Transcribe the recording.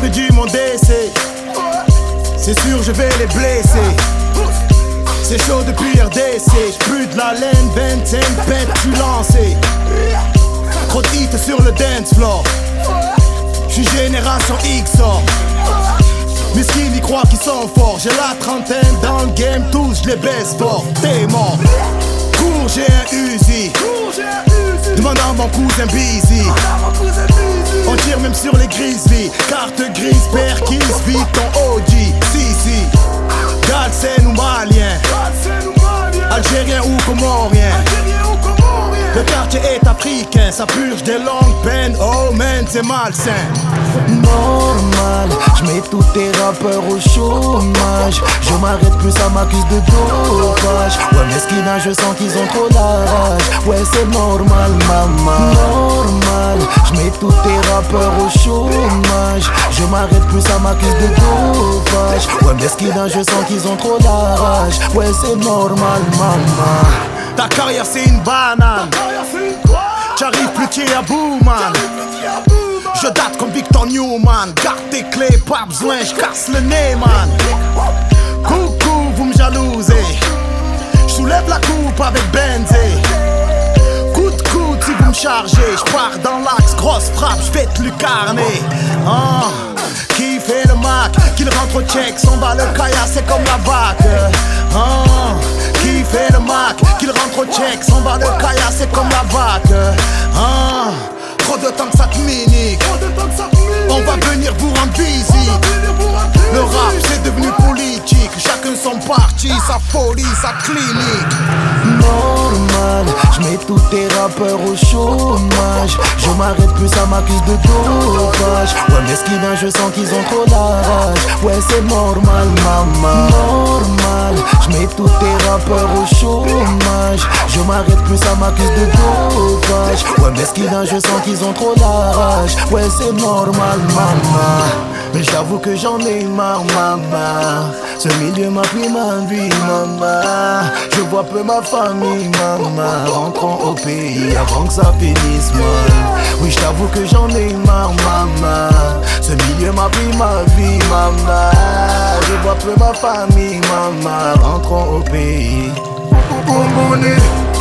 peu du mon décès. C'est sûr, je vais les blesser. C'est chaud depuis RDC, j'plus de la laine, Benson, bête, tu lancé. Trop de hits sur le dance floor. J'suis génération XOR. Mes skills y croient qu'ils sont forts. J'ai la trentaine dans le game, tous je les baisse fort. T'es mort. Cours, j'ai un Uzi. Demande à mon cousin Busy. Perkins, vite ton OG. Si, si. Galsen ou malien. Algérien ou comorien. Le quartier est africain, ça purge des longues peines. Oh man, c'est malsain. Normal, je mets tous tes rappeurs au chômage. Je m'arrête plus, ça m'accuse de dopage. Ouais, mais skins, je sens qu'ils ont trop la rage. Ouais, c'est normal, maman. Normal, je mets tous tes rappeurs au chômage. Je m'arrête plus, ça m'accuse de dopage. Ouais, skins, je sens qu'ils ont trop la rage. Ouais, c'est normal, maman. Ta carrière c'est une banane. J'arrive plus pied à bout, man. Je date comme Victor Newman. Garde tes clés, pas besoin, j'casse le nez, man. Coucou, vous me jalousez. J'soulève la coupe avec Benzé. Coup de coude si vous me chargez. J'pars dans l'axe, grosse frappe, j'vais te lucarner. Ah, qui fait le Mac, qu'il rentre au check, s'en va le kaya, c'est comme la vague. Ah, qui fait le Mac, qu'il rentre au check, s'en va le kaya, c'est comme la vague. Ah, trop de temps que ça te minique. On va venir vous rendre busy. Le rap c'est devenu politique. Chacun son parti, sa folie, sa clinique. Normal, je mets tous tes rappeurs au chômage. Je m'arrête plus, ça m'accuse de dopage. Ouais, mais skins, je sens qu'ils ont trop la. Ouais, c'est normal, maman. Je m'arrête plus, ça m'accuse de dopage. Ouais, mais skins, je sens qu'ils ont trop la rage. Ouais, c'est normal, maman. Mais j'avoue que j'en ai marre, maman. Ce milieu m'a pris ma vie, maman. Je vois peu ma famille, maman. Rentrons au pays avant que ça finisse mal. Oui, j'avoue que j'en ai marre, maman. Ce milieu m'a pris ma vie, maman. Je vois peu ma famille, maman. Rentrons au pays. Good morning.